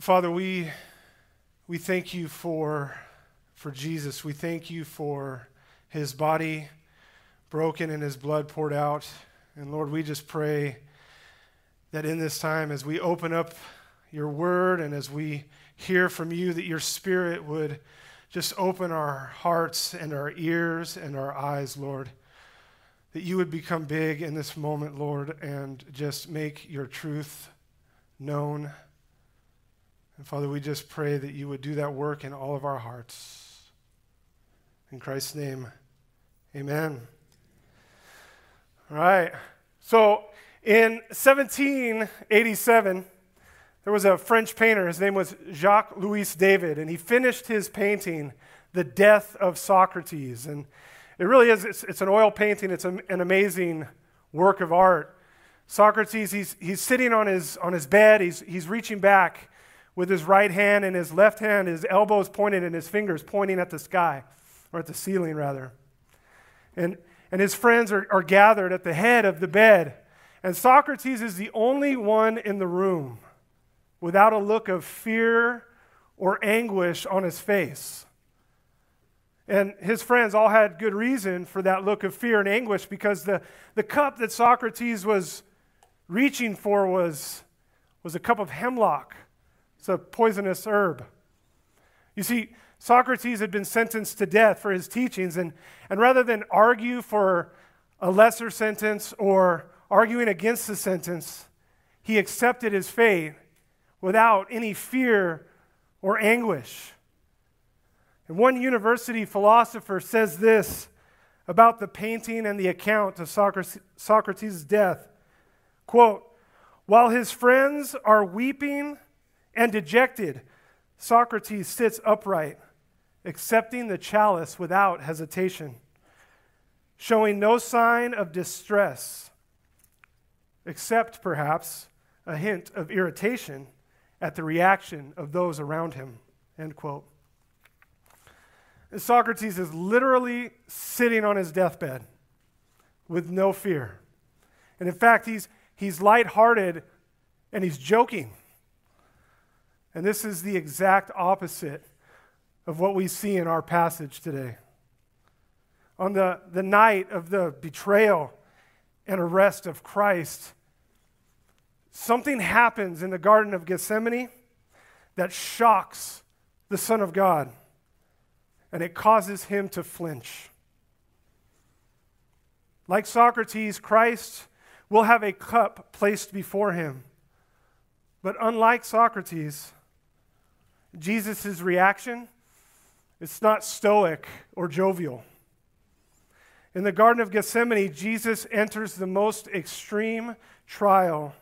Father, we, we thank you for, for Jesus. We thank you for his body broken and his blood poured out. And Lord, we just pray that in this time, as we open up your word and as we hear from you, that your spirit would just open our hearts and our ears and our eyes, Lord. That you would become big in this moment, Lord, and just make your truth known. And Father, we just pray that you would do that work in all of our hearts. In Christ's name, amen. All right. So in 1787, there was a French painter. His name was Jacques Louis David, and he finished his painting, The Death of Socrates. And it really is, it's, it's an oil painting, it's a, an amazing work of art. Socrates, he's, he's sitting on his, on his bed, he's, he's reaching back with his right hand and his left hand, his elbows pointed and his fingers pointing at the sky, or at the ceiling, rather. And, and his friends are, are gathered at the head of the bed. And Socrates is the only one in the room without a look of fear or anguish on his face. And his friends all had good reason for that look of fear and anguish because the, the cup that Socrates was reaching for was, was a cup of hemlock it's a poisonous herb. You see, Socrates had been sentenced to death for his teachings, and, and rather than argue for a lesser sentence or arguing against the sentence, he accepted his fate without any fear or anguish. And one university philosopher says this about the painting and the account of Socrates' death. Quote, while his friends are weeping and dejected, Socrates sits upright, accepting the chalice without hesitation, showing no sign of distress, except perhaps a hint of irritation at the reaction of those around him. End quote. And Socrates is literally sitting on his deathbed with no fear. And in fact, he's, he's lighthearted and he's joking. And this is the exact opposite of what we see in our passage today. On the, the night of the betrayal and arrest of Christ, something happens in the Garden of Gethsemane that shocks the Son of God, and it causes him to flinch. Like Socrates, Christ will have a cup placed before him. But unlike Socrates, Jesus' reaction, it's not stoic or jovial. In the Garden of Gethsemane, Jesus enters the most extreme trial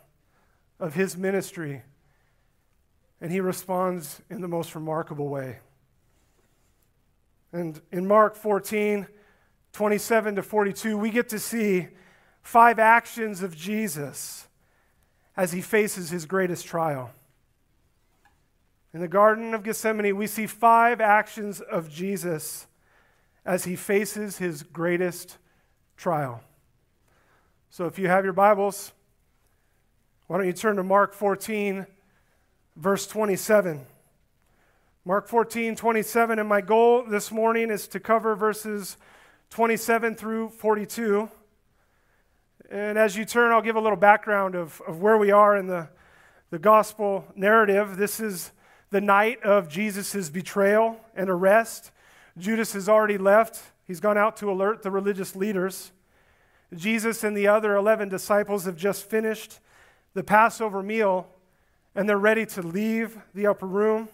of his ministry, and he responds in the most remarkable way. And in Mark 14, 27 to 42, we get to see five actions of Jesus as he faces his greatest trial. In the Garden of Gethsemane, we see five actions of Jesus as he faces his greatest trial. So if you have your Bibles, why don't you turn to Mark 14, verse 27. Mark 14, 27. And my goal this morning is to cover verses 27 through 42. And as you turn, I'll give a little background of, of where we are in the, the gospel narrative. This is the night of Jesus' betrayal and arrest. Judas has already left. He's gone out to alert the religious leaders. Jesus and the other 11 disciples have just finished the Passover meal and they're ready to leave the upper room.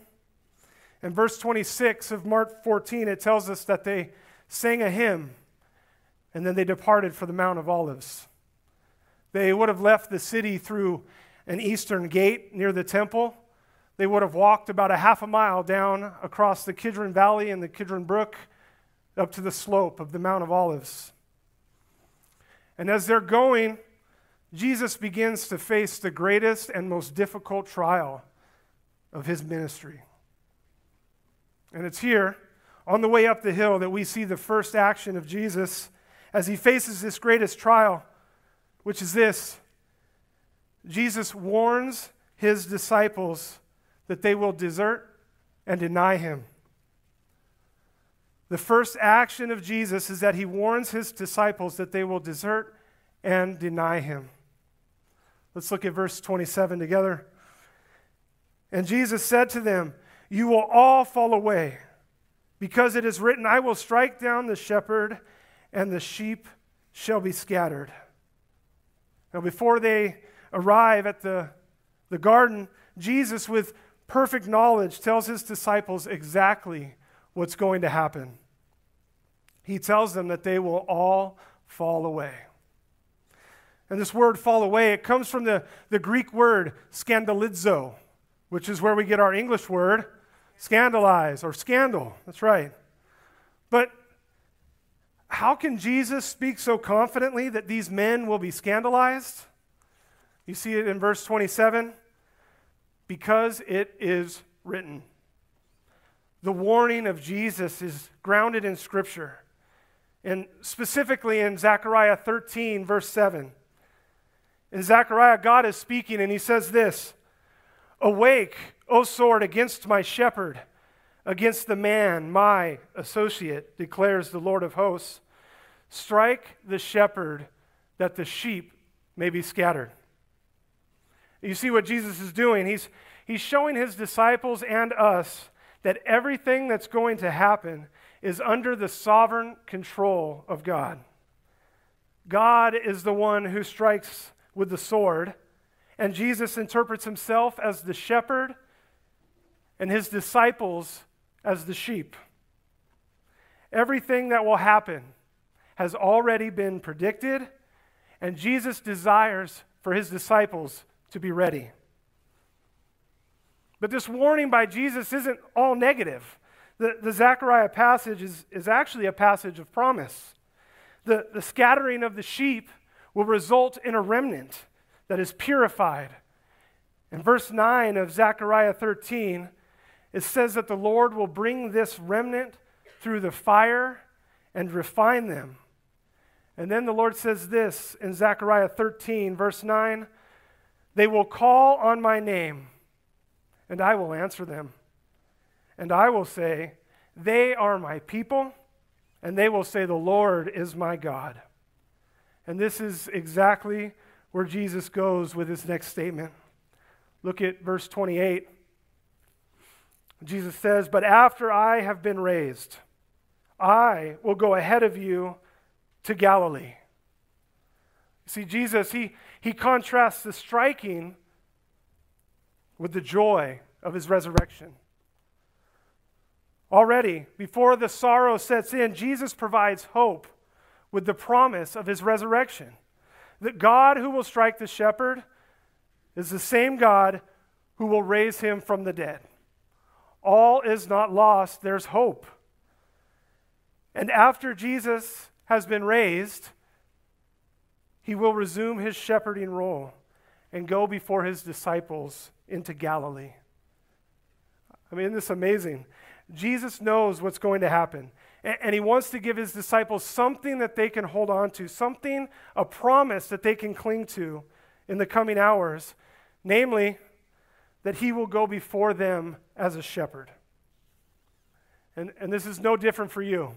In verse 26 of Mark 14, it tells us that they sang a hymn and then they departed for the Mount of Olives. They would have left the city through an eastern gate near the temple they would have walked about a half a mile down across the Kidron Valley and the Kidron Brook up to the slope of the Mount of Olives. And as they're going, Jesus begins to face the greatest and most difficult trial of his ministry. And it's here, on the way up the hill, that we see the first action of Jesus as he faces this greatest trial, which is this Jesus warns his disciples that they will desert and deny him. The first action of Jesus is that he warns his disciples that they will desert and deny him. Let's look at verse 27 together. And Jesus said to them, You will all fall away, because it is written, I will strike down the shepherd, and the sheep shall be scattered. Now, before they arrive at the, the garden, Jesus, with perfect knowledge, tells his disciples exactly what's going to happen. He tells them that they will all fall away. And this word fall away, it comes from the, the Greek word scandalizo, which is where we get our English word scandalize or scandal. That's right. But how can Jesus speak so confidently that these men will be scandalized? You see it in verse 27 because it is written. The warning of Jesus is grounded in Scripture, and specifically in Zechariah 13, verse 7. In Zechariah, God is speaking, and he says this Awake, O sword, against my shepherd, against the man, my associate, declares the Lord of hosts. Strike the shepherd, that the sheep may be scattered. You see what Jesus is doing? He's, he's showing his disciples and us that everything that's going to happen is under the sovereign control of God. God is the one who strikes with the sword, and Jesus interprets himself as the shepherd and his disciples as the sheep. Everything that will happen has already been predicted, and Jesus desires for his disciples to be ready. But this warning by Jesus isn't all negative. The, the Zechariah passage is, is actually a passage of promise. The, the scattering of the sheep will result in a remnant that is purified. In verse 9 of Zechariah 13, it says that the Lord will bring this remnant through the fire and refine them. And then the Lord says this in Zechariah 13, verse 9 They will call on my name, and I will answer them. And I will say, They are my people, and they will say, The Lord is my God. And this is exactly where Jesus goes with his next statement. Look at verse 28. Jesus says, But after I have been raised, I will go ahead of you to Galilee. See, Jesus, he, he contrasts the striking with the joy of his resurrection. Already, before the sorrow sets in, Jesus provides hope with the promise of his resurrection. That God who will strike the shepherd is the same God who will raise him from the dead. All is not lost, there's hope. And after Jesus has been raised, he will resume his shepherding role and go before his disciples into Galilee. I mean, this is amazing. Jesus knows what's going to happen. And he wants to give his disciples something that they can hold on to, something, a promise that they can cling to in the coming hours, namely, that he will go before them as a shepherd. And, and this is no different for you,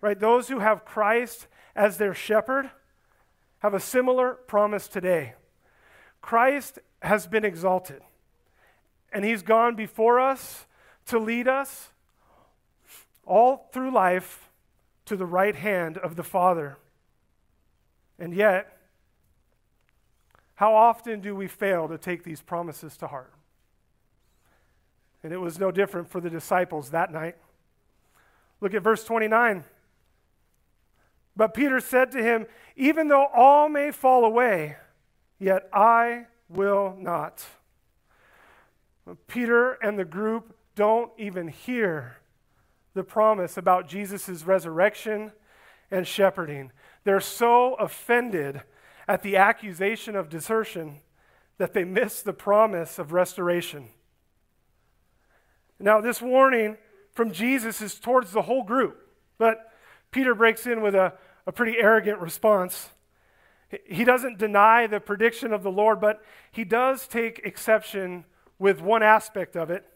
right? Those who have Christ as their shepherd have a similar promise today. Christ has been exalted, and he's gone before us to lead us all through life to the right hand of the Father. And yet, how often do we fail to take these promises to heart? And it was no different for the disciples that night. Look at verse 29. But Peter said to him, Even though all may fall away, yet I will not. Peter and the group don't even hear the promise about Jesus' resurrection and shepherding. They're so offended at the accusation of desertion that they miss the promise of restoration. Now, this warning from Jesus is towards the whole group, but Peter breaks in with a, a pretty arrogant response. He doesn't deny the prediction of the Lord, but he does take exception with one aspect of it.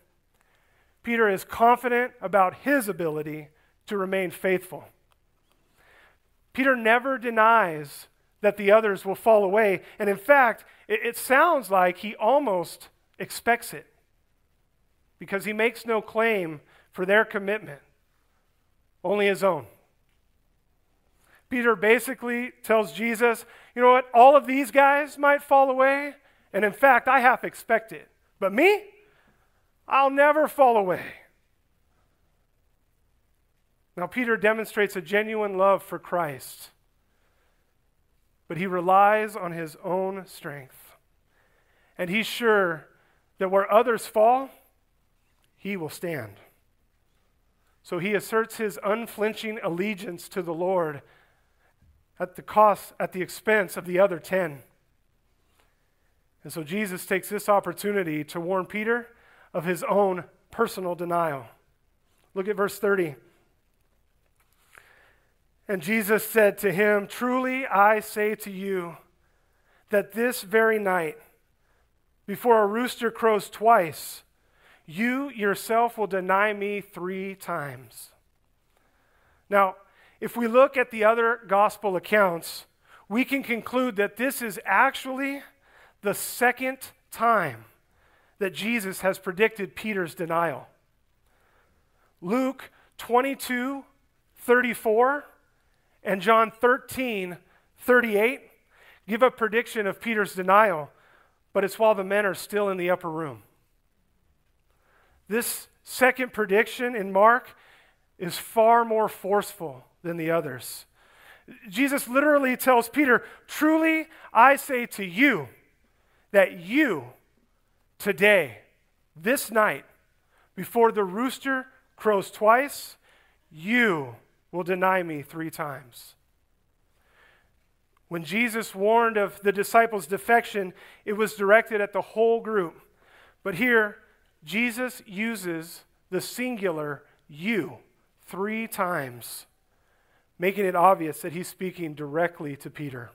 Peter is confident about his ability to remain faithful. Peter never denies that the others will fall away. And in fact, it, it, sounds like he almost expects it because he makes no claim for their commitment, only his own. Peter basically tells Jesus, you know what, all of these guys might fall away, and in fact, I half expect it. But me, I'll never fall away. Now, Peter demonstrates a genuine love for Christ, but he relies on his own strength. And he's sure that where others fall, he will stand. So he asserts his unflinching allegiance to the Lord at the cost, at the expense of the other 10. And so Jesus takes this opportunity to warn Peter of his own personal denial. Look at verse 30. And Jesus said to him, Truly I say to you that this very night, before a rooster crows twice, you yourself will deny me three times. Now, if we look at the other gospel accounts, we can conclude that this is actually the second time that Jesus has predicted Peter's denial. Luke 22 34 and John 13 38 give a prediction of Peter's denial, but it's while the men are still in the upper room. This second prediction in Mark is far more forceful than the others. Jesus literally tells Peter, Truly I say to you that you today, this night, before the rooster crows twice, you will deny me three times. When Jesus warned of the disciples' defection, it was directed at the whole group. But here, Jesus uses the singular you three times making it obvious that he's speaking directly to Peter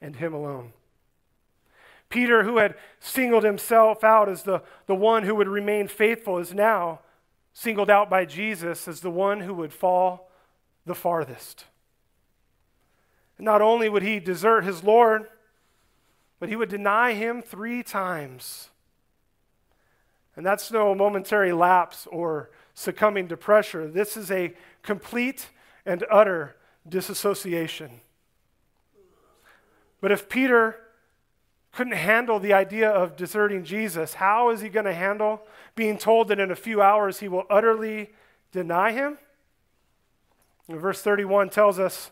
and him alone. Peter, who had singled himself out as the, the one who would remain faithful, is now singled out by Jesus as the one who would fall the farthest. And not only would he desert his Lord, but he would deny him three times. And that's no momentary lapse or succumbing to pressure. This is a complete and utter disassociation. But if Peter couldn't handle the idea of deserting Jesus, how is he going to handle being told that in a few hours he will utterly deny him? Verse 31 tells us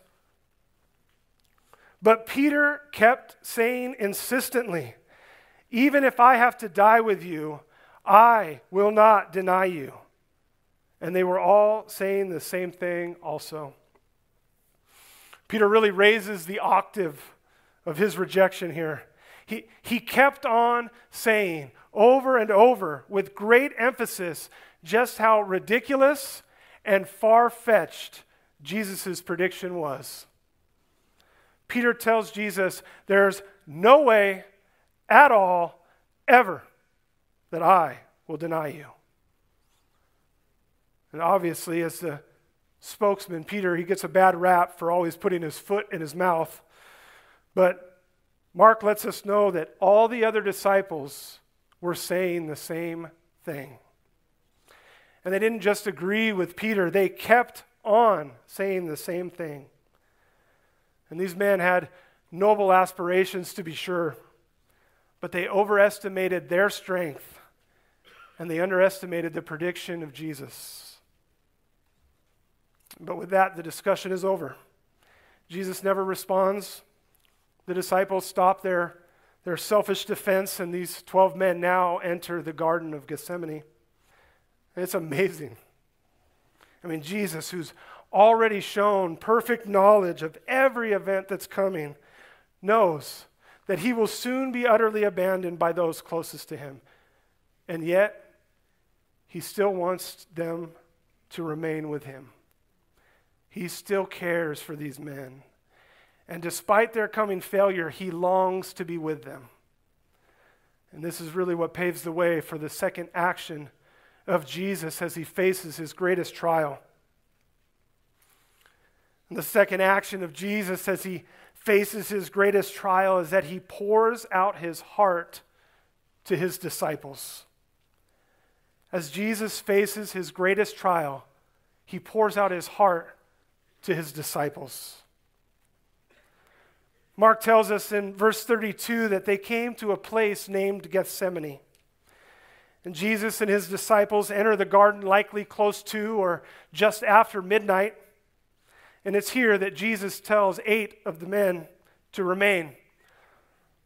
But Peter kept saying insistently, Even if I have to die with you, I will not deny you. And they were all saying the same thing also. Peter really raises the octave of his rejection here. He, he kept on saying over and over with great emphasis just how ridiculous and far fetched Jesus' prediction was. Peter tells Jesus, There's no way at all, ever, that I will deny you. And obviously, as the spokesman, Peter, he gets a bad rap for always putting his foot in his mouth. But Mark lets us know that all the other disciples were saying the same thing. And they didn't just agree with Peter, they kept on saying the same thing. And these men had noble aspirations, to be sure, but they overestimated their strength and they underestimated the prediction of Jesus. But with that, the discussion is over. Jesus never responds. The disciples stop their, their selfish defense, and these 12 men now enter the Garden of Gethsemane. It's amazing. I mean, Jesus, who's already shown perfect knowledge of every event that's coming, knows that he will soon be utterly abandoned by those closest to him. And yet, he still wants them to remain with him. He still cares for these men. And despite their coming failure, he longs to be with them. And this is really what paves the way for the second action of Jesus as he faces his greatest trial. And the second action of Jesus as he faces his greatest trial is that he pours out his heart to his disciples. As Jesus faces his greatest trial, he pours out his heart to his disciples. Mark tells us in verse 32 that they came to a place named Gethsemane. And Jesus and his disciples enter the garden likely close to or just after midnight. And it's here that Jesus tells eight of the men to remain.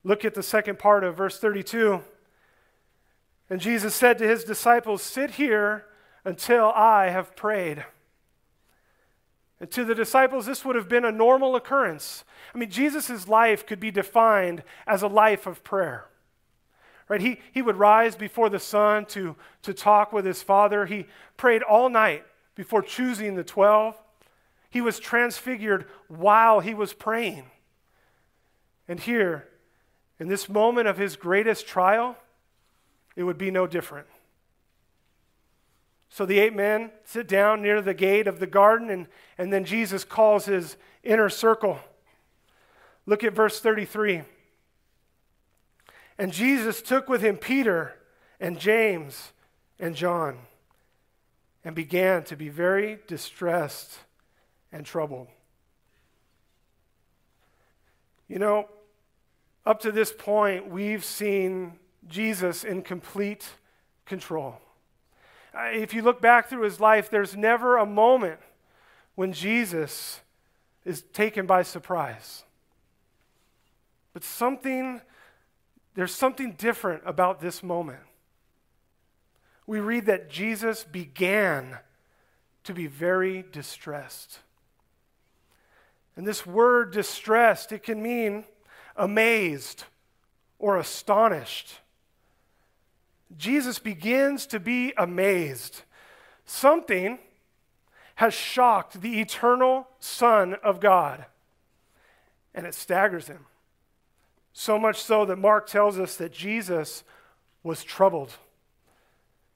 Look at the second part of verse 32. And Jesus said to his disciples, Sit here until I have prayed. And to the disciples, this would have been a normal occurrence. I mean, Jesus' life could be defined as a life of prayer. Right? He, he would rise before the sun to, to talk with his father. He prayed all night before choosing the 12. He was transfigured while he was praying. And here, in this moment of his greatest trial, it would be no different. So the eight men sit down near the gate of the garden, and, and then Jesus calls his inner circle. Look at verse 33. And Jesus took with him Peter and James and John and began to be very distressed and troubled. You know, up to this point, we've seen Jesus in complete control. Uh, if you look back through his life, there's never a moment when Jesus is taken by surprise. But something, there's something different about this moment. We read that Jesus began to be very distressed. And this word distressed, it can mean amazed or astonished. Jesus begins to be amazed. Something has shocked the eternal Son of God, and it staggers him. So much so that Mark tells us that Jesus was troubled.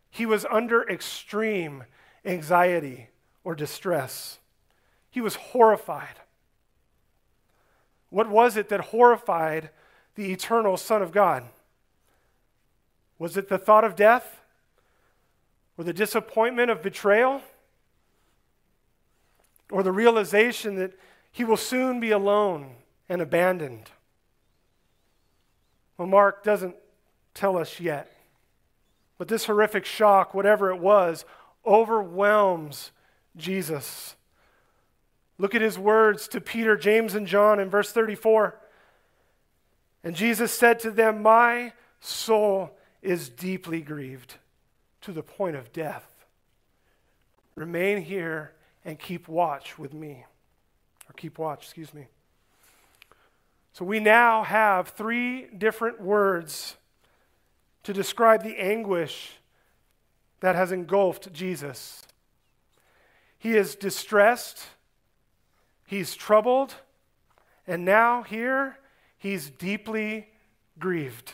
He was under extreme anxiety or distress. He was horrified. What was it that horrified the eternal Son of God? Was it the thought of death? Or the disappointment of betrayal? Or the realization that he will soon be alone and abandoned? Well, Mark doesn't tell us yet. But this horrific shock, whatever it was, overwhelms Jesus. Look at his words to Peter, James, and John in verse 34. And Jesus said to them, My soul is deeply grieved to the point of death. Remain here and keep watch with me. Or keep watch, excuse me. So we now have three different words to describe the anguish that has engulfed Jesus. He is distressed, he's troubled, and now here he's deeply grieved.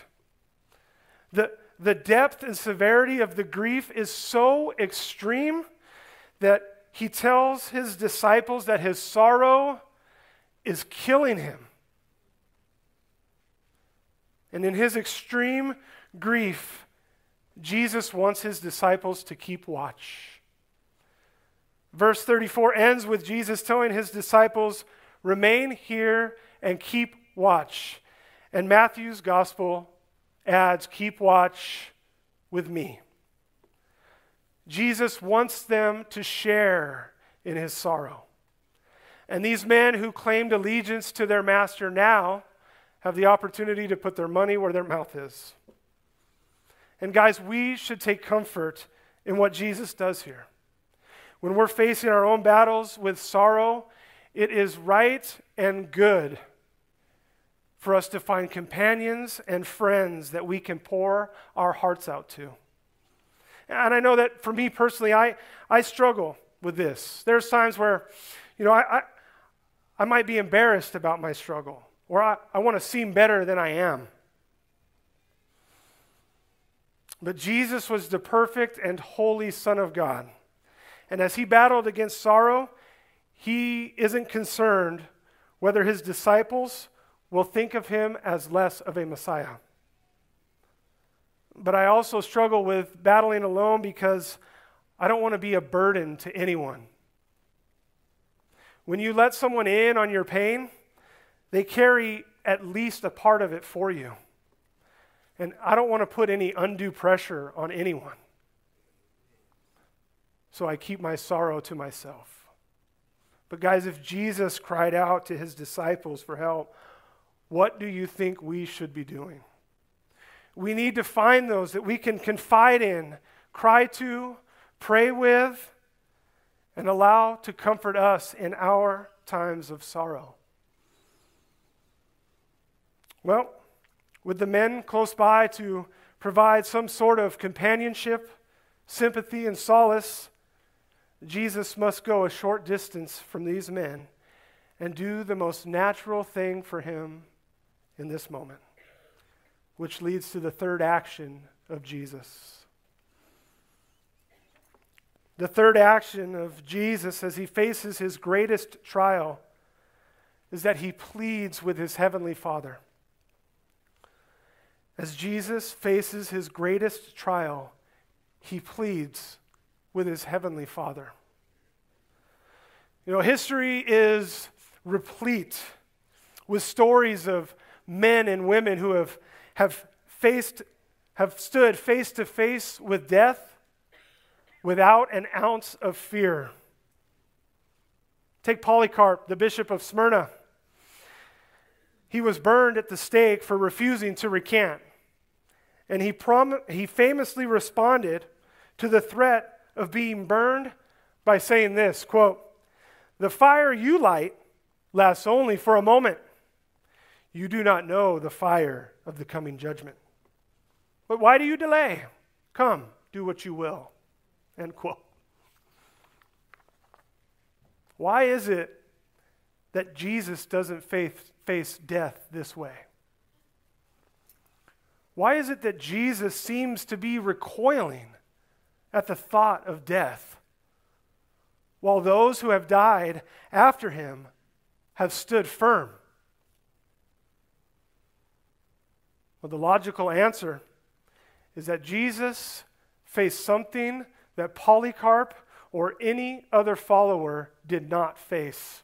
The, the depth and severity of the grief is so extreme that he tells his disciples that his sorrow is killing him. And in his extreme grief, Jesus wants his disciples to keep watch. Verse 34 ends with Jesus telling his disciples, Remain here and keep watch. And Matthew's gospel adds, Keep watch with me. Jesus wants them to share in his sorrow. And these men who claimed allegiance to their master now have the opportunity to put their money where their mouth is. And guys, we should take comfort in what Jesus does here. When we're facing our own battles with sorrow, it is right and good for us to find companions and friends that we can pour our hearts out to. And I know that for me personally, I, I struggle with this. There's times where, you know, I, I, I might be embarrassed about my struggle, or I, I want to seem better than I am. But Jesus was the perfect and holy Son of God. And as he battled against sorrow, he isn't concerned whether his disciples will think of him as less of a Messiah. But I also struggle with battling alone because I don't want to be a burden to anyone. When you let someone in on your pain, they carry at least a part of it for you. And I don't want to put any undue pressure on anyone. So I keep my sorrow to myself. But, guys, if Jesus cried out to his disciples for help, what do you think we should be doing? We need to find those that we can confide in, cry to, pray with, and allow to comfort us in our times of sorrow. Well, with the men close by to provide some sort of companionship, sympathy, and solace, Jesus must go a short distance from these men and do the most natural thing for him in this moment, which leads to the third action of Jesus. The third action of Jesus as he faces his greatest trial is that he pleads with his heavenly Father. As Jesus faces his greatest trial, he pleads with his heavenly Father. You know, history is replete with stories of men and women who have, have faced, have stood face to face with death without an ounce of fear. Take Polycarp, the bishop of Smyrna. He was burned at the stake for refusing to recant. And he, prom- he famously responded to the threat of being burned by saying this quote, The fire you light lasts only for a moment. You do not know the fire of the coming judgment. But why do you delay? Come, do what you will. End quote. Why is it that Jesus doesn't face, face death this way? Why is it that Jesus seems to be recoiling at the thought of death, while those who have died after him have stood firm? Well, the logical answer is that Jesus faced something that Polycarp or any other follower did not face.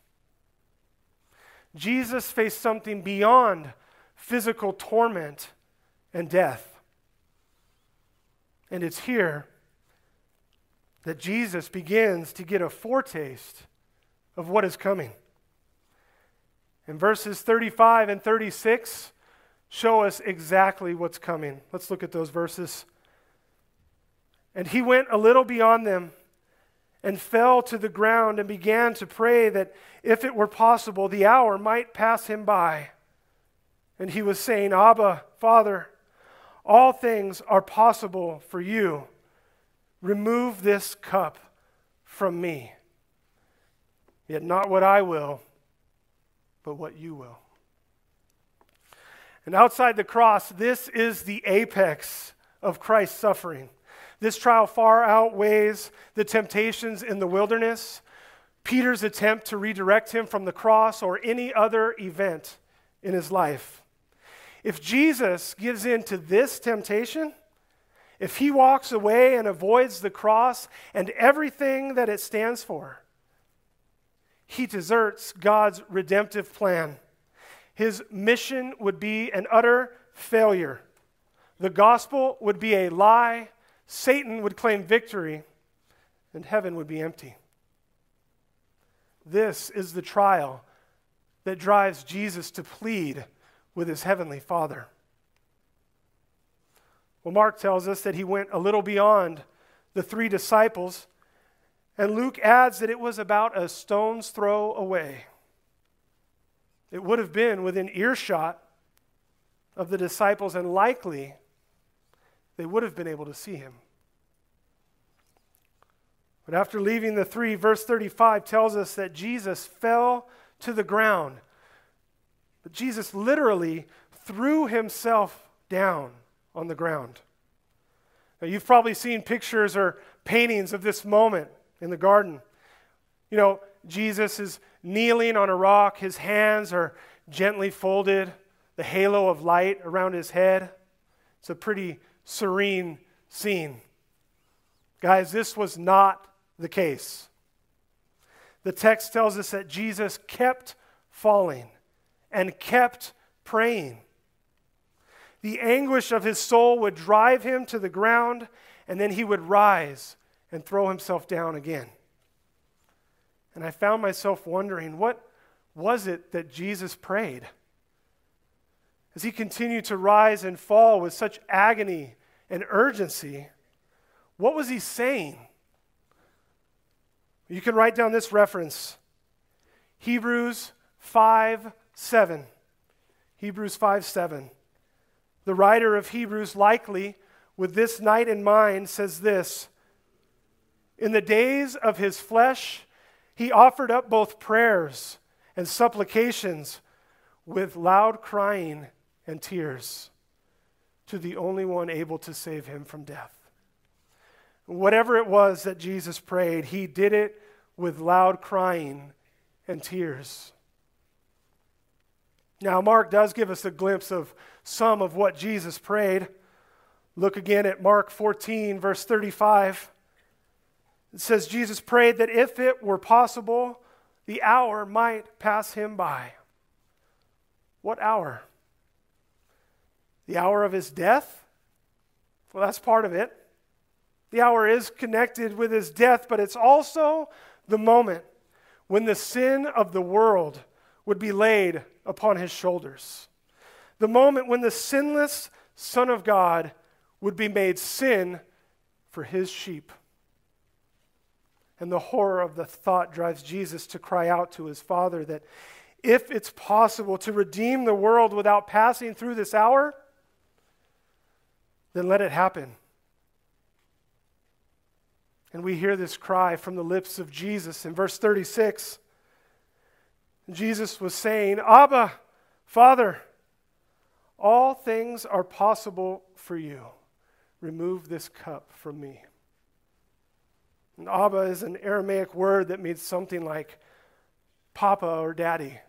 Jesus faced something beyond physical torment and death. And it's here that Jesus begins to get a foretaste of what is coming. In verses 35 and 36 show us exactly what's coming. Let's look at those verses. And he went a little beyond them and fell to the ground and began to pray that if it were possible, the hour might pass him by. And he was saying, Abba, Father, all things are possible for you. Remove this cup from me. Yet not what I will, but what you will. And outside the cross, this is the apex of Christ's suffering. This trial far outweighs the temptations in the wilderness, Peter's attempt to redirect him from the cross, or any other event in his life. If Jesus gives in to this temptation, if he walks away and avoids the cross and everything that it stands for, he deserts God's redemptive plan. His mission would be an utter failure. The gospel would be a lie, Satan would claim victory, and heaven would be empty. This is the trial that drives Jesus to plead with his heavenly Father. Well, Mark tells us that he went a little beyond the three disciples, and Luke adds that it was about a stone's throw away. It would have been within earshot of the disciples, and likely they would have been able to see him. But after leaving the three, verse 35 tells us that Jesus fell to the ground but Jesus literally threw himself down on the ground. Now, you've probably seen pictures or paintings of this moment in the garden. You know, Jesus is kneeling on a rock, his hands are gently folded, the halo of light around his head. It's a pretty serene scene. Guys, this was not the case. The text tells us that Jesus kept falling and kept praying. The anguish of his soul would drive him to the ground, and then he would rise and throw himself down again. And I found myself wondering what was it that Jesus prayed? As he continued to rise and fall with such agony and urgency, what was he saying? You can write down this reference Hebrews 5 7. Hebrews 5 7. The writer of Hebrews, likely with this night in mind, says this In the days of his flesh, he offered up both prayers and supplications with loud crying and tears to the only one able to save him from death. Whatever it was that Jesus prayed, he did it with loud crying and tears. Now, Mark does give us a glimpse of some of what Jesus prayed. Look again at Mark 14, verse 35. It says, Jesus prayed that if it were possible, the hour might pass him by. What hour? The hour of his death? Well, that's part of it. The hour is connected with his death, but it's also the moment when the sin of the world would be laid upon his shoulders. The moment when the sinless Son of God would be made sin for his sheep. And the horror of the thought drives Jesus to cry out to his Father that if it's possible to redeem the world without passing through this hour, then let it happen. And we hear this cry from the lips of Jesus in verse 36. Jesus was saying, Abba, Father, all things are possible for you. Remove this cup from me. And Abba is an Aramaic word that means something like Papa or Daddy.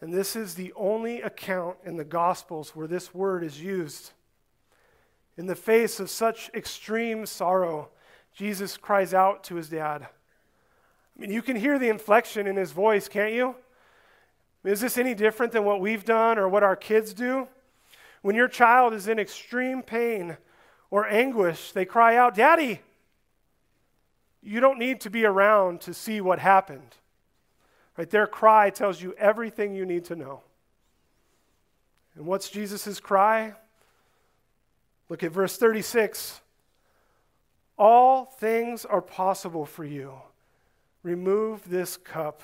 And this is the only account in the Gospels where this word is used. In the face of such extreme sorrow, Jesus cries out to his dad. I mean, you can hear the inflection in his voice, can't you? Is this any different than what we've done or what our kids do? When your child is in extreme pain or anguish, they cry out, Daddy! You don't need to be around to see what happened. Right? Their cry tells you everything you need to know. And what's Jesus' cry? Look at verse 36. All things are possible for you. Remove this cup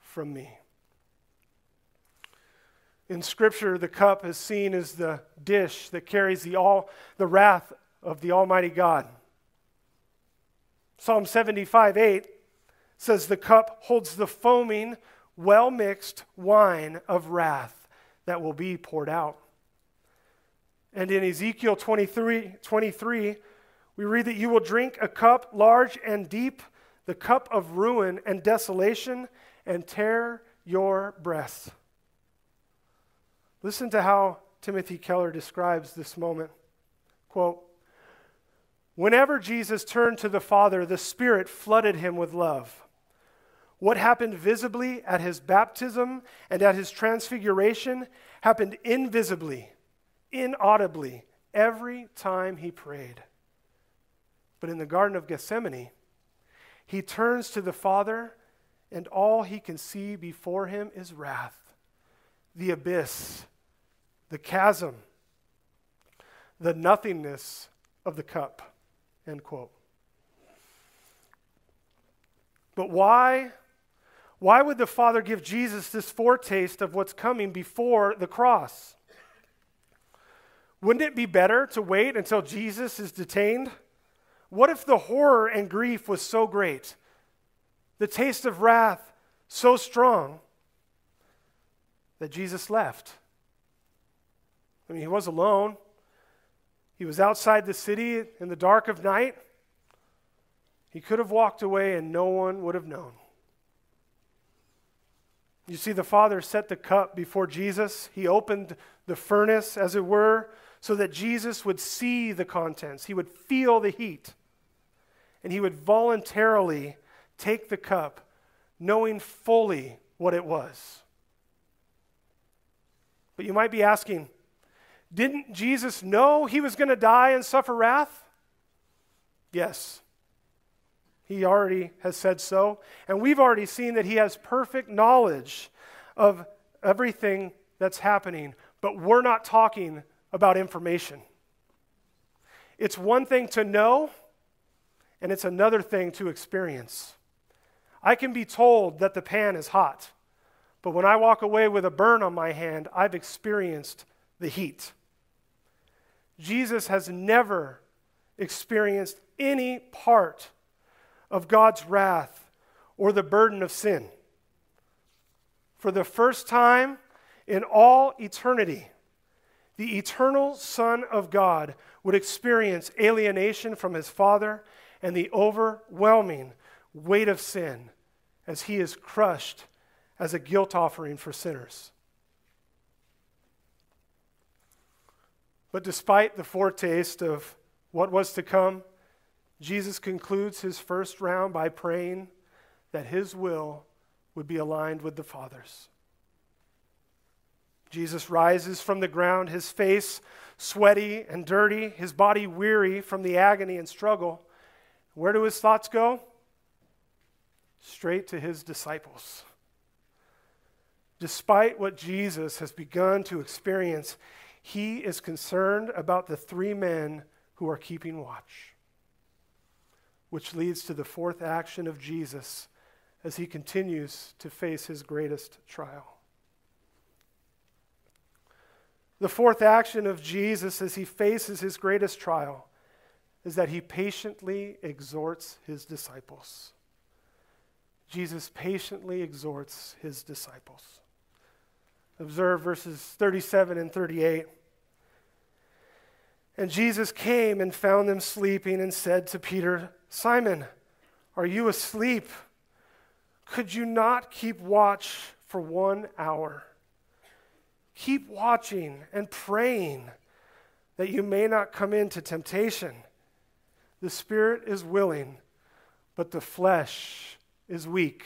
from me. In Scripture, the cup is seen as the dish that carries the, all, the wrath of the Almighty God. Psalm 75 8 says, The cup holds the foaming, well mixed wine of wrath that will be poured out. And in Ezekiel 23, 23 we read that you will drink a cup large and deep, the cup of ruin and desolation, and tear your breasts. Listen to how Timothy Keller describes this moment. Quote Whenever Jesus turned to the Father, the Spirit flooded him with love. What happened visibly at his baptism and at his transfiguration happened invisibly, inaudibly, every time he prayed. But in the Garden of Gethsemane, he turns to the Father, and all he can see before him is wrath, the abyss, the chasm, the nothingness of the cup. End quote. But why? Why would the Father give Jesus this foretaste of what's coming before the cross? Wouldn't it be better to wait until Jesus is detained? What if the horror and grief was so great, the taste of wrath so strong, that Jesus left? I mean, he was alone. He was outside the city in the dark of night. He could have walked away and no one would have known. You see, the Father set the cup before Jesus. He opened the furnace, as it were, so that Jesus would see the contents. He would feel the heat. And he would voluntarily take the cup, knowing fully what it was. But you might be asking, didn't Jesus know he was going to die and suffer wrath? Yes. He already has said so. And we've already seen that he has perfect knowledge of everything that's happening. But we're not talking about information. It's one thing to know, and it's another thing to experience. I can be told that the pan is hot, but when I walk away with a burn on my hand, I've experienced the heat. Jesus has never experienced any part of God's wrath or the burden of sin. For the first time in all eternity, the eternal Son of God would experience alienation from his Father and the overwhelming weight of sin as he is crushed as a guilt offering for sinners. But despite the foretaste of what was to come, Jesus concludes his first round by praying that his will would be aligned with the Father's. Jesus rises from the ground, his face sweaty and dirty, his body weary from the agony and struggle. Where do his thoughts go? Straight to his disciples. Despite what Jesus has begun to experience, he is concerned about the three men who are keeping watch which leads to the fourth action of Jesus as he continues to face his greatest trial. The fourth action of Jesus as he faces his greatest trial is that he patiently exhorts his disciples. Jesus patiently exhorts his disciples. Observe verses 37 and 38. And Jesus came and found them sleeping and said to Peter, Simon, are you asleep? Could you not keep watch for one hour? Keep watching and praying that you may not come into temptation. The spirit is willing, but the flesh is weak.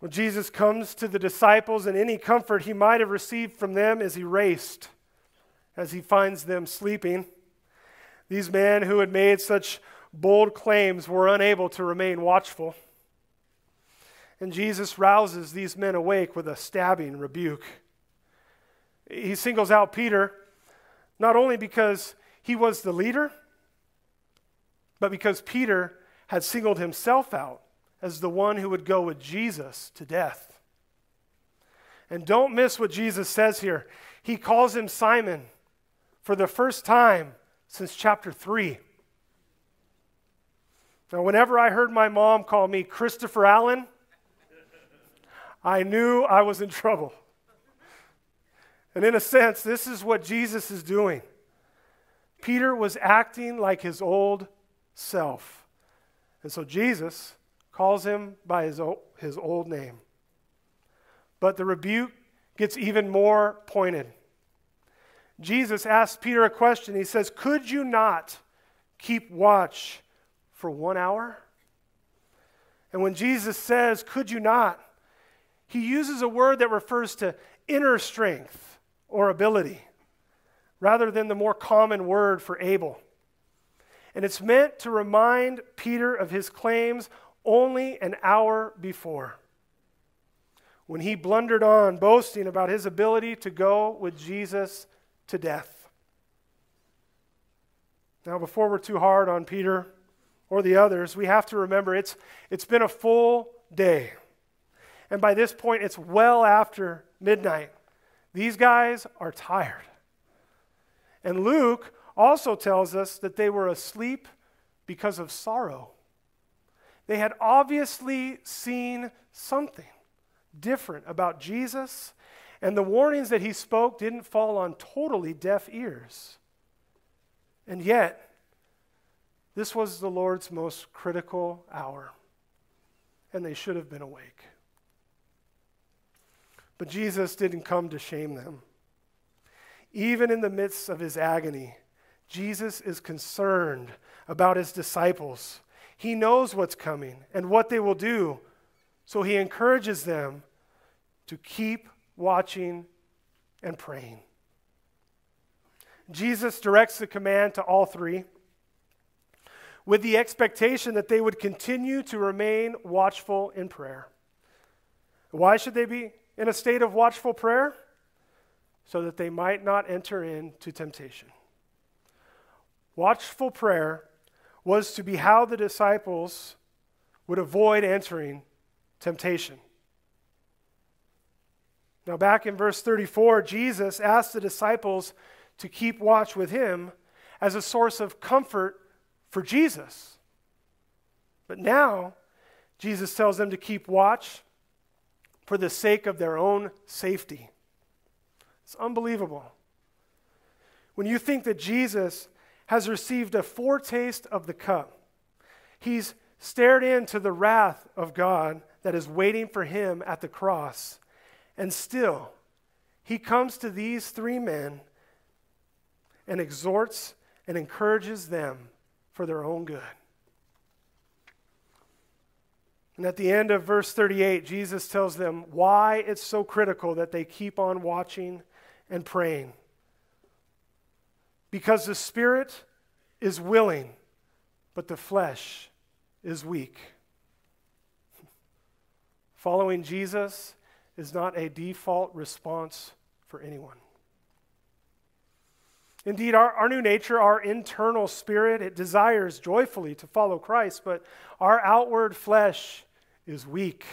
When Jesus comes to the disciples, and any comfort he might have received from them is erased as he finds them sleeping. These men who had made such bold claims were unable to remain watchful. And Jesus rouses these men awake with a stabbing rebuke. He singles out Peter not only because he was the leader, but because Peter had singled himself out as the one who would go with Jesus to death. And don't miss what Jesus says here. He calls him Simon for the first time since chapter 3. Now, whenever I heard my mom call me Christopher Allen, I knew I was in trouble. And in a sense, this is what Jesus is doing. Peter was acting like his old self. And so Jesus calls him by his old, his old name. But the rebuke gets even more pointed. Jesus asks Peter a question. He says, Could you not keep watch for one hour? And when Jesus says, Could you not? he uses a word that refers to inner strength or ability rather than the more common word for able. And it's meant to remind Peter of his claims only an hour before when he blundered on, boasting about his ability to go with Jesus to death. Now, before we're too hard on Peter or the others, we have to remember it's, it's been a full day. And by this point, it's well after midnight. These guys are tired. And Luke also tells us that they were asleep because of sorrow. They had obviously seen something different about Jesus And the warnings that he spoke didn't fall on totally deaf ears. And yet, this was the Lord's most critical hour, and they should have been awake. But Jesus didn't come to shame them. Even in the midst of his agony, Jesus is concerned about his disciples. He knows what's coming and what they will do, so he encourages them to keep watching and praying. Jesus directs the command to all three with the expectation that they would continue to remain watchful in prayer. Why should they be in a state of watchful prayer? So that they might not enter into temptation. Watchful prayer was to be how the disciples would avoid entering temptation. Now, back in verse 34, Jesus asked the disciples to keep watch with him as a source of comfort for Jesus. But now, Jesus tells them to keep watch for the sake of their own safety. It's unbelievable. When you think that Jesus has received a foretaste of the cup, he's stared into the wrath of God that is waiting for him at the cross, and still, he comes to these three men and exhorts and encourages them for their own good. And at the end of verse 38, Jesus tells them why it's so critical that they keep on watching and praying. Because the spirit is willing, but the flesh is weak. Following Jesus is not a default response for anyone. Indeed, our, our new nature, our internal spirit, it desires joyfully to follow Christ, but our outward flesh is weak.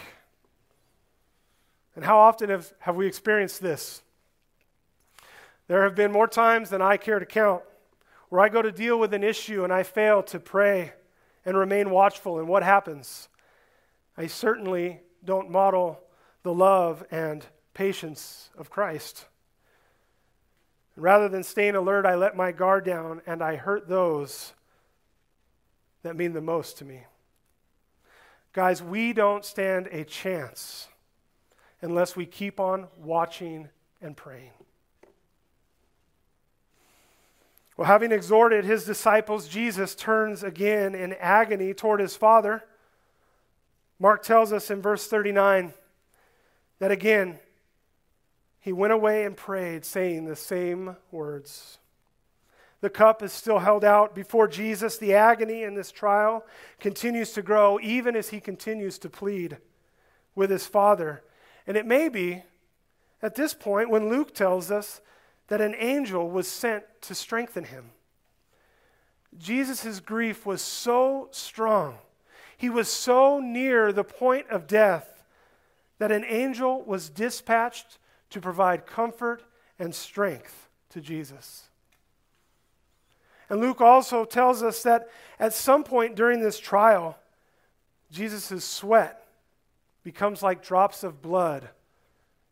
And how often have, have we experienced this? There have been more times than I care to count where I go to deal with an issue and I fail to pray and remain watchful. And what happens? I certainly don't model the love and patience of Christ. Rather than staying alert, I let my guard down and I hurt those that mean the most to me. Guys, we don't stand a chance unless we keep on watching and praying. Well, having exhorted his disciples, Jesus turns again in agony toward his Father. Mark tells us in verse 39 that again, he went away and prayed, saying the same words. The cup is still held out before Jesus. The agony in this trial continues to grow, even as he continues to plead with his Father. And it may be at this point when Luke tells us that an angel was sent to strengthen him. Jesus' grief was so strong, he was so near the point of death, that an angel was dispatched to provide comfort and strength to Jesus. And Luke also tells us that at some point during this trial, Jesus' sweat becomes like drops of blood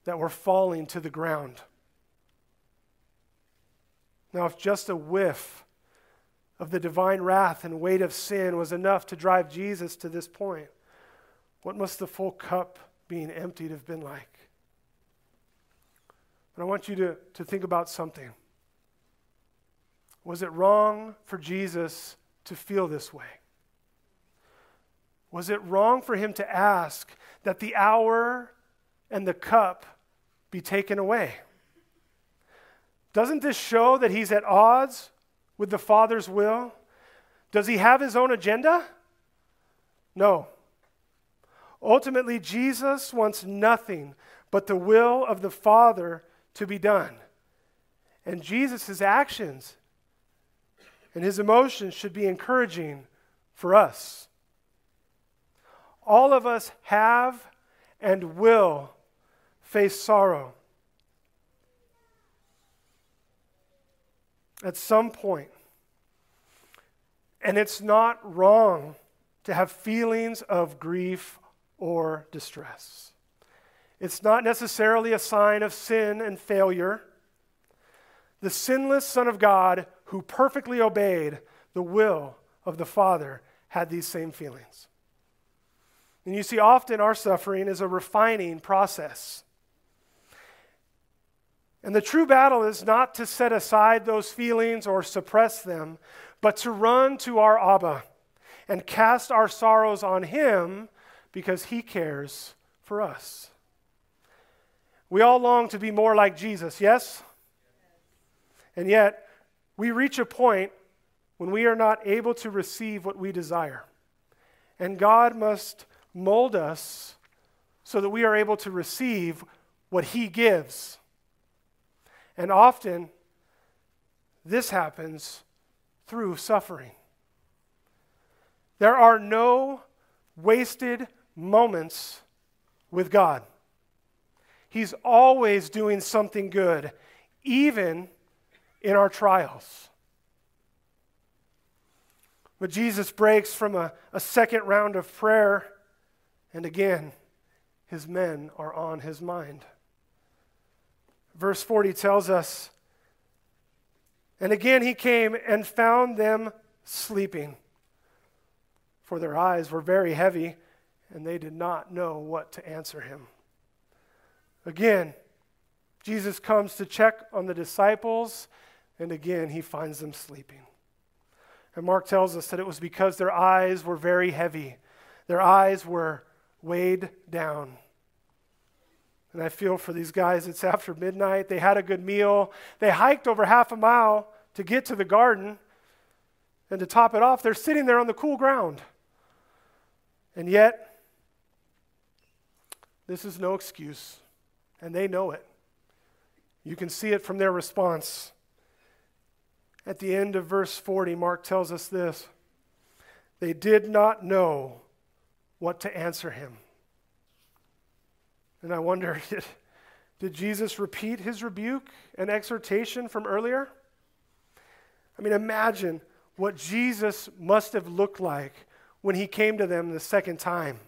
that were falling to the ground. Now, if just a whiff of the divine wrath and weight of sin was enough to drive Jesus to this point, what must the full cup being emptied have been like? But I want you to, to think about something. Was it wrong for Jesus to feel this way? Was it wrong for him to ask that the hour and the cup be taken away? Doesn't this show that he's at odds with the Father's will? Does he have his own agenda? No. Ultimately, Jesus wants nothing but the will of the Father to be done. And Jesus' actions and his emotions should be encouraging for us. All of us have and will face sorrow. At some point. And it's not wrong to have feelings of grief or distress. It's not necessarily a sign of sin and failure. The sinless Son of God, who perfectly obeyed the will of the Father, had these same feelings. And you see, often our suffering is a refining process. And the true battle is not to set aside those feelings or suppress them, but to run to our Abba and cast our sorrows on Him because He cares for us. We all long to be more like Jesus, yes? And yet, we reach a point when we are not able to receive what we desire. And God must mold us so that we are able to receive what He gives. And often, this happens through suffering. There are no wasted moments with God. He's always doing something good, even in our trials. But Jesus breaks from a, a second round of prayer, and again, his men are on his mind. Verse 40 tells us, And again he came and found them sleeping, for their eyes were very heavy, and they did not know what to answer him. Again, Jesus comes to check on the disciples, and again he finds them sleeping. And Mark tells us that it was because their eyes were very heavy, their eyes were weighed down. And I feel for these guys, it's after midnight. They had a good meal. They hiked over half a mile to get to the garden. And to top it off, they're sitting there on the cool ground. And yet, this is no excuse. And they know it. You can see it from their response. At the end of verse 40, Mark tells us this They did not know what to answer him. And I wonder did, did Jesus repeat his rebuke and exhortation from earlier? I mean, imagine what Jesus must have looked like when he came to them the second time.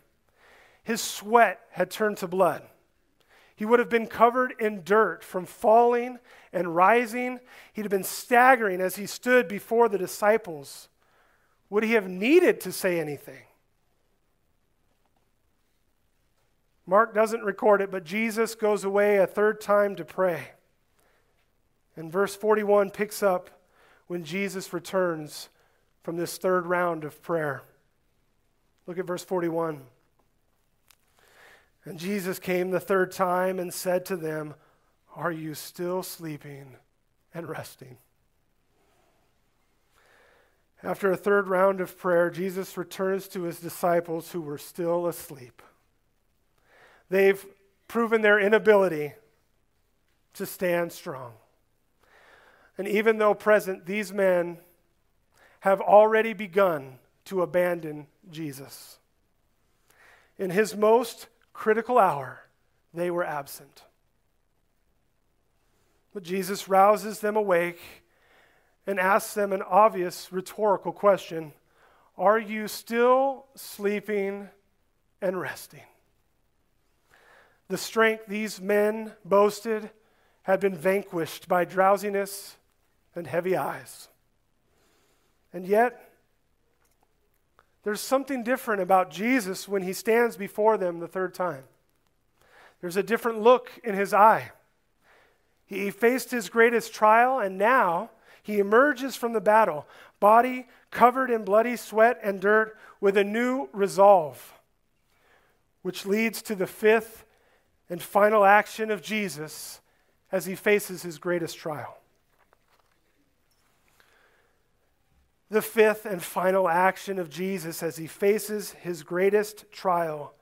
His sweat had turned to blood. He would have been covered in dirt from falling and rising. He'd have been staggering as he stood before the disciples. Would he have needed to say anything? Mark doesn't record it, but Jesus goes away a third time to pray. And verse 41 picks up when Jesus returns from this third round of prayer. Look at verse 41. And Jesus came the third time and said to them, Are you still sleeping and resting? After a third round of prayer, Jesus returns to his disciples who were still asleep. They've proven their inability to stand strong. And even though present, these men have already begun to abandon Jesus. In his most critical hour, they were absent. But Jesus rouses them awake and asks them an obvious rhetorical question Are you still sleeping and resting? The strength these men boasted had been vanquished by drowsiness and heavy eyes. And yet, there's something different about Jesus when he stands before them the third time. There's a different look in his eye. He faced his greatest trial, and now he emerges from the battle, body covered in bloody sweat and dirt, with a new resolve, which leads to the fifth and final action of Jesus as he faces his greatest trial. The fifth and final action of Jesus as he faces his greatest trial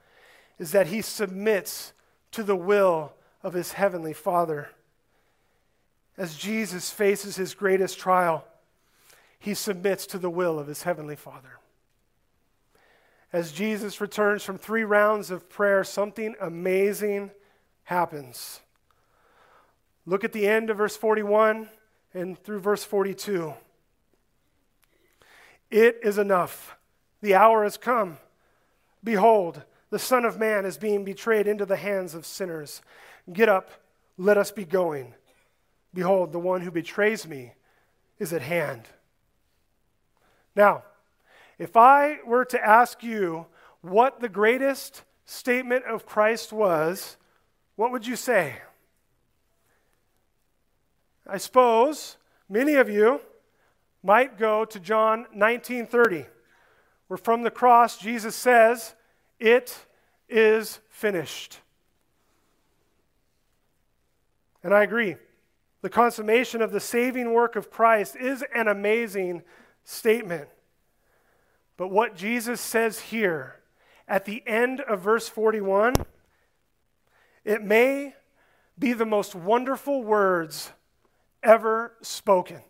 is that he submits to the will of his heavenly Father. As Jesus faces his greatest trial, he submits to the will of his heavenly Father as Jesus returns from three rounds of prayer, something amazing happens. Look at the end of verse 41 and through verse 42. It is enough. The hour has come. Behold, the Son of Man is being betrayed into the hands of sinners. Get up, let us be going. Behold, the one who betrays me is at hand. Now, if I were to ask you what the greatest statement of Christ was, what would you say? I suppose many of you might go to John 19:30, where from the cross Jesus says, "It is finished." And I agree. The consummation of the saving work of Christ is an amazing statement. But what Jesus says here at the end of verse 41, it may be the most wonderful words ever spoken.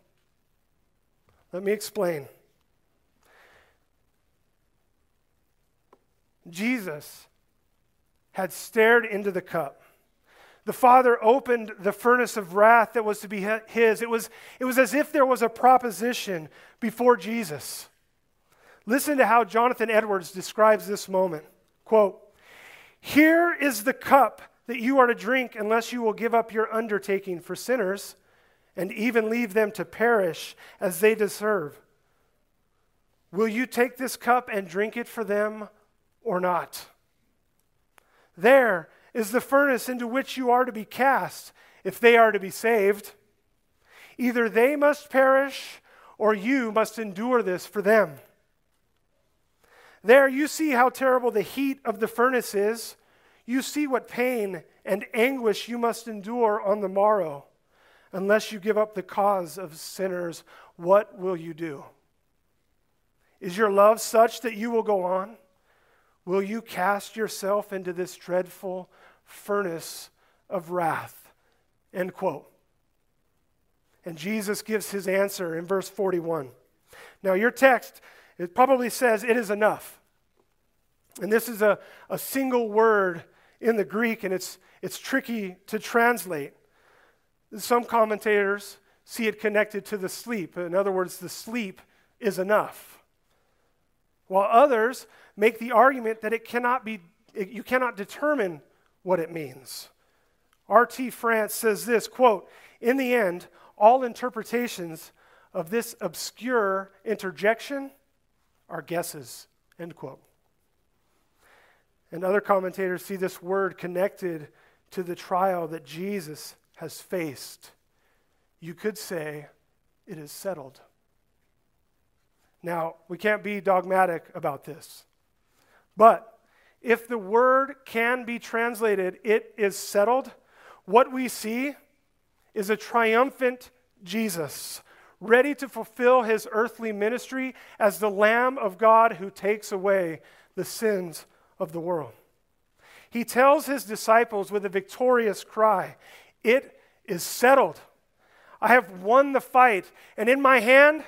Let me explain. Jesus had stared into the cup. The Father opened the furnace of wrath that was to be his. It was, it was as if there was a proposition before Jesus. Listen to how Jonathan Edwards describes this moment. Quote, Here is the cup that you are to drink unless you will give up your undertaking for sinners and even leave them to perish as they deserve. Will you take this cup and drink it for them or not? There is the furnace into which you are to be cast if they are to be saved. Either they must perish or you must endure this for them. There you see how terrible the heat of the furnace is. You see what pain and anguish you must endure on the morrow. Unless you give up the cause of sinners, what will you do? Is your love such that you will go on? Will you cast yourself into this dreadful furnace of wrath? End quote. And Jesus gives his answer in verse 41. Now, your text, it probably says, It is enough. And this is a, a single word in the Greek, and it's, it's tricky to translate. Some commentators see it connected to the sleep. In other words, the sleep is enough. While others make the argument that it cannot be, you cannot determine what it means. R.T. France says this quote, In the end, all interpretations of this obscure interjection are guesses, end quote. And other commentators see this word connected to the trial that Jesus has faced. You could say it is settled. Now, we can't be dogmatic about this. But if the word can be translated, it is settled, what we see is a triumphant Jesus, ready to fulfill his earthly ministry as the Lamb of God who takes away the sins of the world. He tells his disciples with a victorious cry, It is settled. I have won the fight, and in my hand,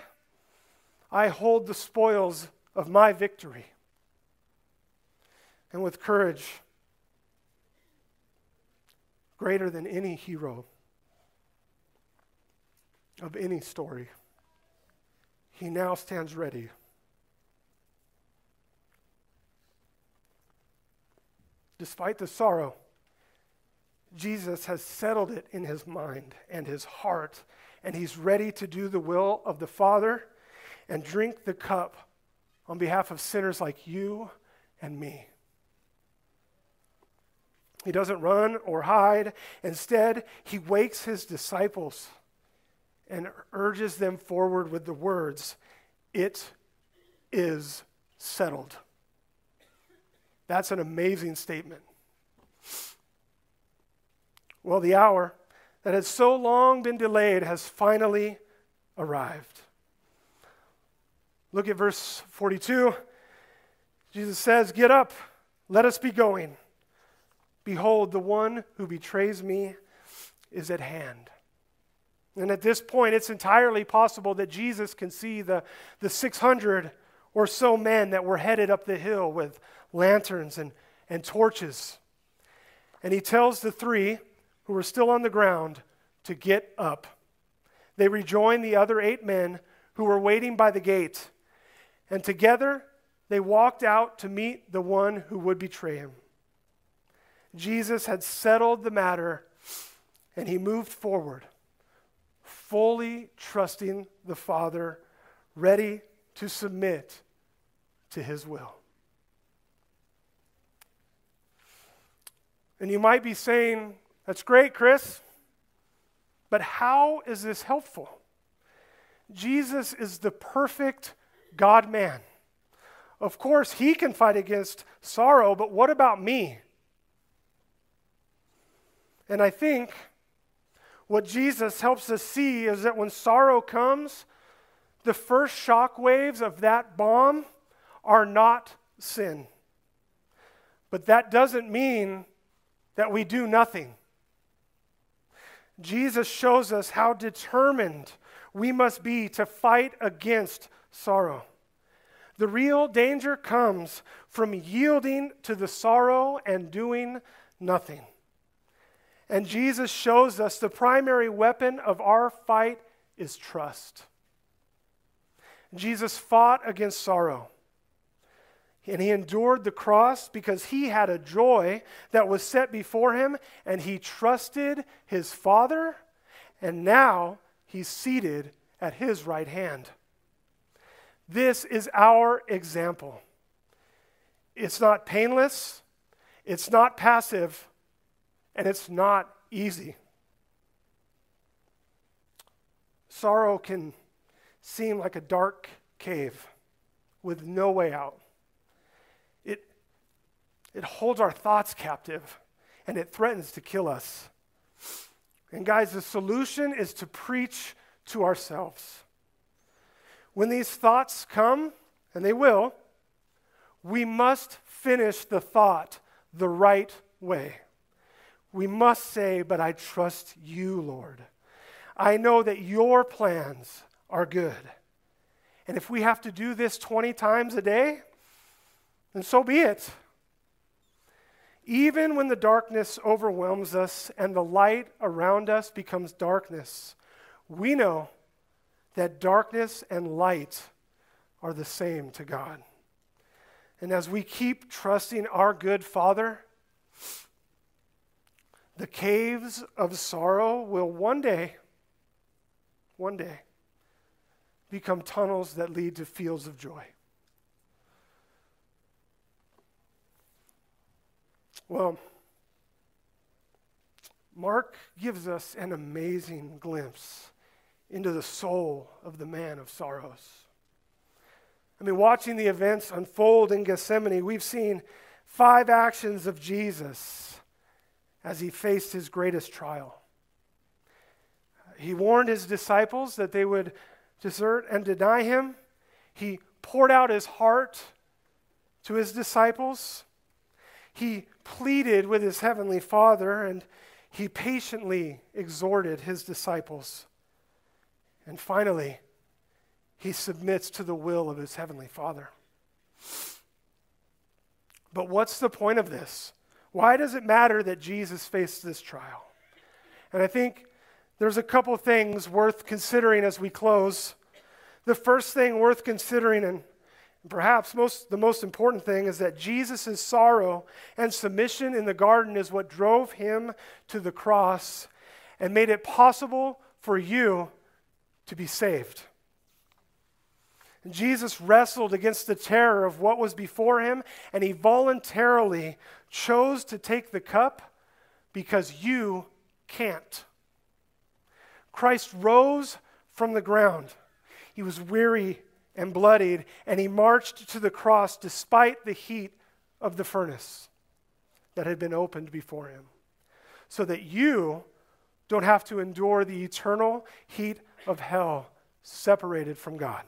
I hold the spoils of my victory and with courage greater than any hero of any story. He now stands ready. Despite the sorrow, Jesus has settled it in his mind and his heart, and he's ready to do the will of the Father and drink the cup on behalf of sinners like you and me. He doesn't run or hide. Instead, he wakes his disciples and urges them forward with the words, It is settled. That's an amazing statement. Well, the hour that had so long been delayed has finally arrived. Look at verse 42. Jesus says, Get up, let us be going. Behold, the one who betrays me is at hand. And at this point, it's entirely possible that Jesus can see the, the 600 or so men that were headed up the hill with lanterns and, and torches. And he tells the three who were still on the ground to get up. They rejoin the other eight men who were waiting by the gate. And together they walked out to meet the one who would betray him. Jesus had settled the matter and he moved forward, fully trusting the Father, ready to submit to his will. And you might be saying, That's great, Chris, but how is this helpful? Jesus is the perfect God man. Of course, he can fight against sorrow, but what about me? And I think what Jesus helps us see is that when sorrow comes, the first shock waves of that bomb are not sin. But that doesn't mean that we do nothing. Jesus shows us how determined we must be to fight against sorrow. The real danger comes from yielding to the sorrow and doing nothing. And Jesus shows us the primary weapon of our fight is trust. Jesus fought against sorrow. And he endured the cross because he had a joy that was set before him, and he trusted his Father, and now he's seated at his right hand. This is our example. It's not painless, it's not passive, and it's not easy. Sorrow can seem like a dark cave with no way out. It, it holds our thoughts captive and it threatens to kill us. And, guys, the solution is to preach to ourselves. When these thoughts come, and they will, we must finish the thought the right way. We must say, But I trust you, Lord. I know that your plans are good. And if we have to do this 20 times a day, then so be it. Even when the darkness overwhelms us and the light around us becomes darkness, we know that darkness and light are the same to God. And as we keep trusting our good Father, the caves of sorrow will one day, one day, become tunnels that lead to fields of joy. Well, Mark gives us an amazing glimpse into the soul of the man of sorrows. I mean, watching the events unfold in Gethsemane, we've seen five actions of Jesus as he faced his greatest trial. He warned his disciples that they would desert and deny him. He poured out his heart to his disciples. He pleaded with his heavenly Father and he patiently exhorted his disciples. And finally, he submits to the will of his heavenly Father. But what's the point of this? Why does it matter that Jesus faced this trial? And I think there's a couple things worth considering as we close. The first thing worth considering, and perhaps most, the most important thing, is that Jesus' sorrow and submission in the garden is what drove him to the cross and made it possible for you to be saved. Jesus wrestled against the terror of what was before him, and he voluntarily chose to take the cup because you can't. Christ rose from the ground. He was weary and bloodied, and he marched to the cross despite the heat of the furnace that had been opened before him, so that you don't have to endure the eternal heat of hell separated from God.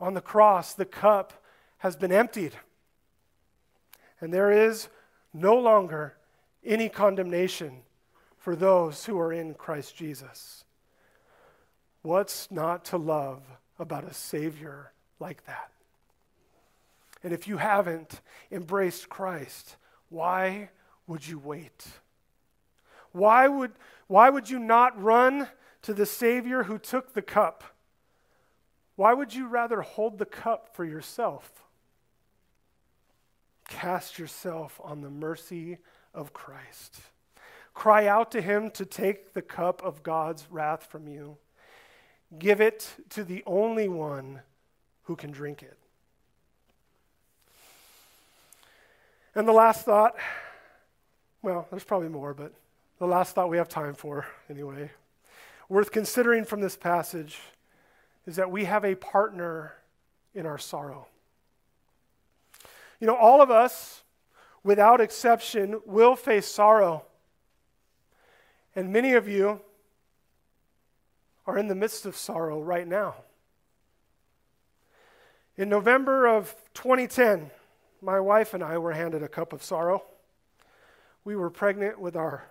On the cross, the cup has been emptied. And there is no longer any condemnation for those who are in Christ Jesus. What's not to love about a Savior like that? And if you haven't embraced Christ, why would you wait? Why would, why would you not run to the Savior who took the cup? Why would you rather hold the cup for yourself? Cast yourself on the mercy of Christ. Cry out to him to take the cup of God's wrath from you. Give it to the only one who can drink it. And the last thought well, there's probably more, but the last thought we have time for, anyway, worth considering from this passage is that we have a partner in our sorrow. You know, all of us, without exception, will face sorrow. And many of you are in the midst of sorrow right now. In November of 2010, my wife and I were handed a cup of sorrow. We were pregnant with our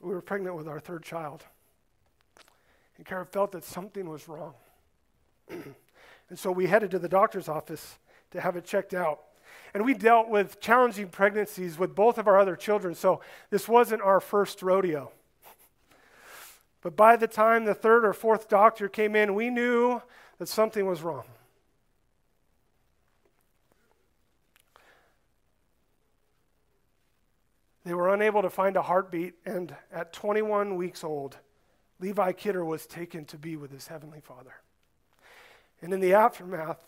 we were pregnant with our third child. And Kara felt that something was wrong. and so we headed to the doctor's office to have it checked out. And we dealt with challenging pregnancies with both of our other children, so this wasn't our first rodeo. But by the time the third or fourth doctor came in, we knew that something was wrong. They were unable to find a heartbeat, and at 21 weeks old, Levi Kidder was taken to be with his heavenly Father. And in the aftermath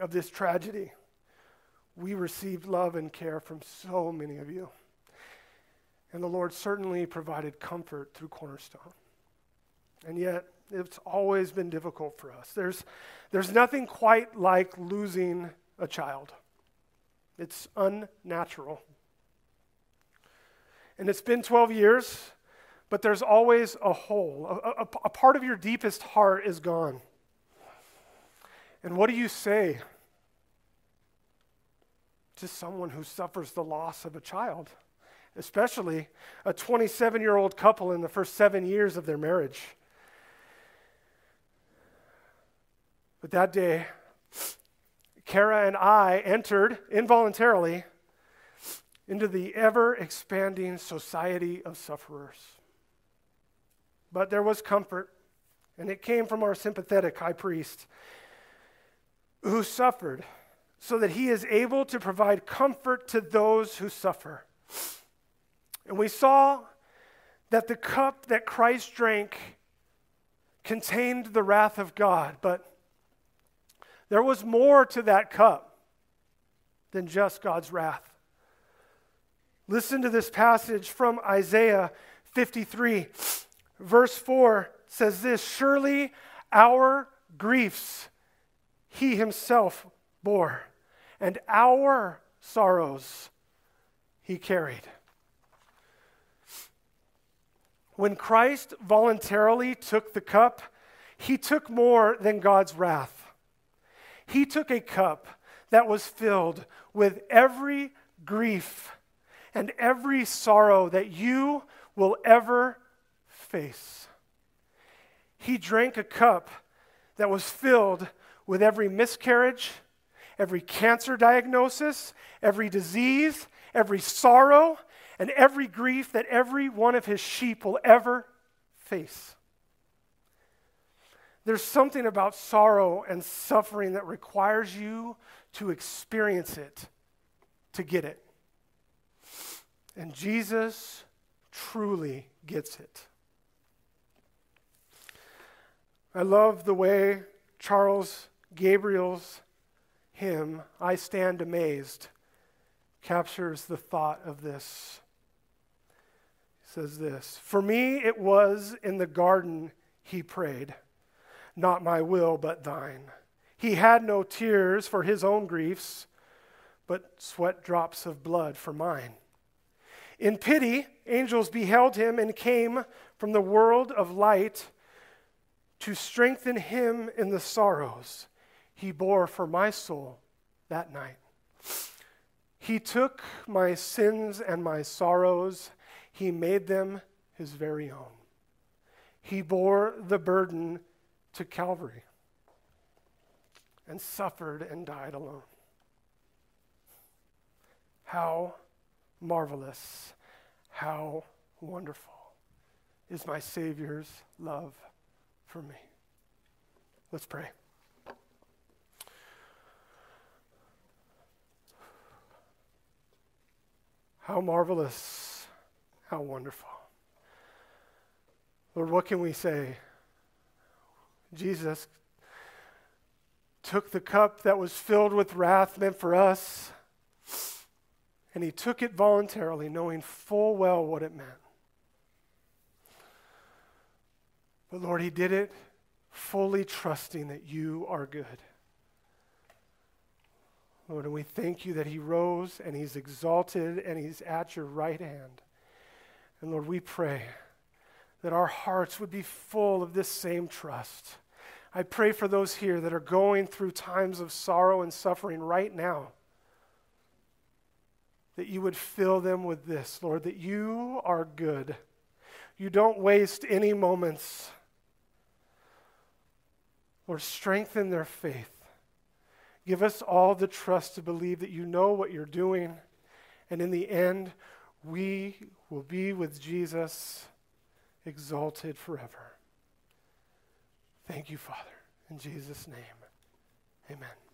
of this tragedy, we received love and care from so many of you. And the Lord certainly provided comfort through Cornerstone. And yet, it's always been difficult for us. There's, there's nothing quite like losing a child, it's unnatural. And it's been 12 years, but there's always a hole. A, a, a part of your deepest heart is gone. And what do you say to someone who suffers the loss of a child? especially a 27 year old couple in the first seven years of their marriage. But that day, Kara and I entered involuntarily into the ever expanding society of sufferers. But there was comfort, and it came from our sympathetic high priest who suffered so that he is able to provide comfort to those who suffer. And we saw that the cup that Christ drank contained the wrath of God, but there was more to that cup than just God's wrath. Listen to this passage from Isaiah 53. Verse 4 says this Surely our griefs he himself bore, and our sorrows he carried. When Christ voluntarily took the cup, he took more than God's wrath. He took a cup that was filled with every grief and every sorrow that you will ever face. He drank a cup that was filled with every miscarriage, every cancer diagnosis, every disease, every sorrow, and every grief that every one of his sheep will ever face. There's something about sorrow and suffering that requires you to experience it to get it. And Jesus truly gets it. I love the way Charles Gabriel's hymn, I Stand Amazed, captures the thought of this He says this For me it was in the garden he prayed, not my will, but thine. He had no tears for his own griefs, but sweat drops of blood for mine. In pity, angels beheld him and came from the world of light to strengthen him in the sorrows he bore for my soul that night. He took my sins and my sorrows he made them his very own. He bore the burden to Calvary and suffered and died alone. How marvelous, how wonderful is my Savior's love for me. Let's pray. How marvelous, how wonderful. Lord, what can we say? Jesus took the cup that was filled with wrath meant for us, and he took it voluntarily, knowing full well what it meant. But Lord, he did it fully trusting that you are good. Lord, and we thank you that he rose and he's exalted and he's at your right hand. And Lord, we pray that our hearts would be full of this same trust. I pray for those here that are going through times of sorrow and suffering right now, that you would fill them with this, Lord, that you are good. You don't waste any moments. Lord, strengthen their faith. Give us all the trust to believe that you know what you're doing. And in the end, we will be with Jesus exalted forever. Thank you, Father. In Jesus' name, amen.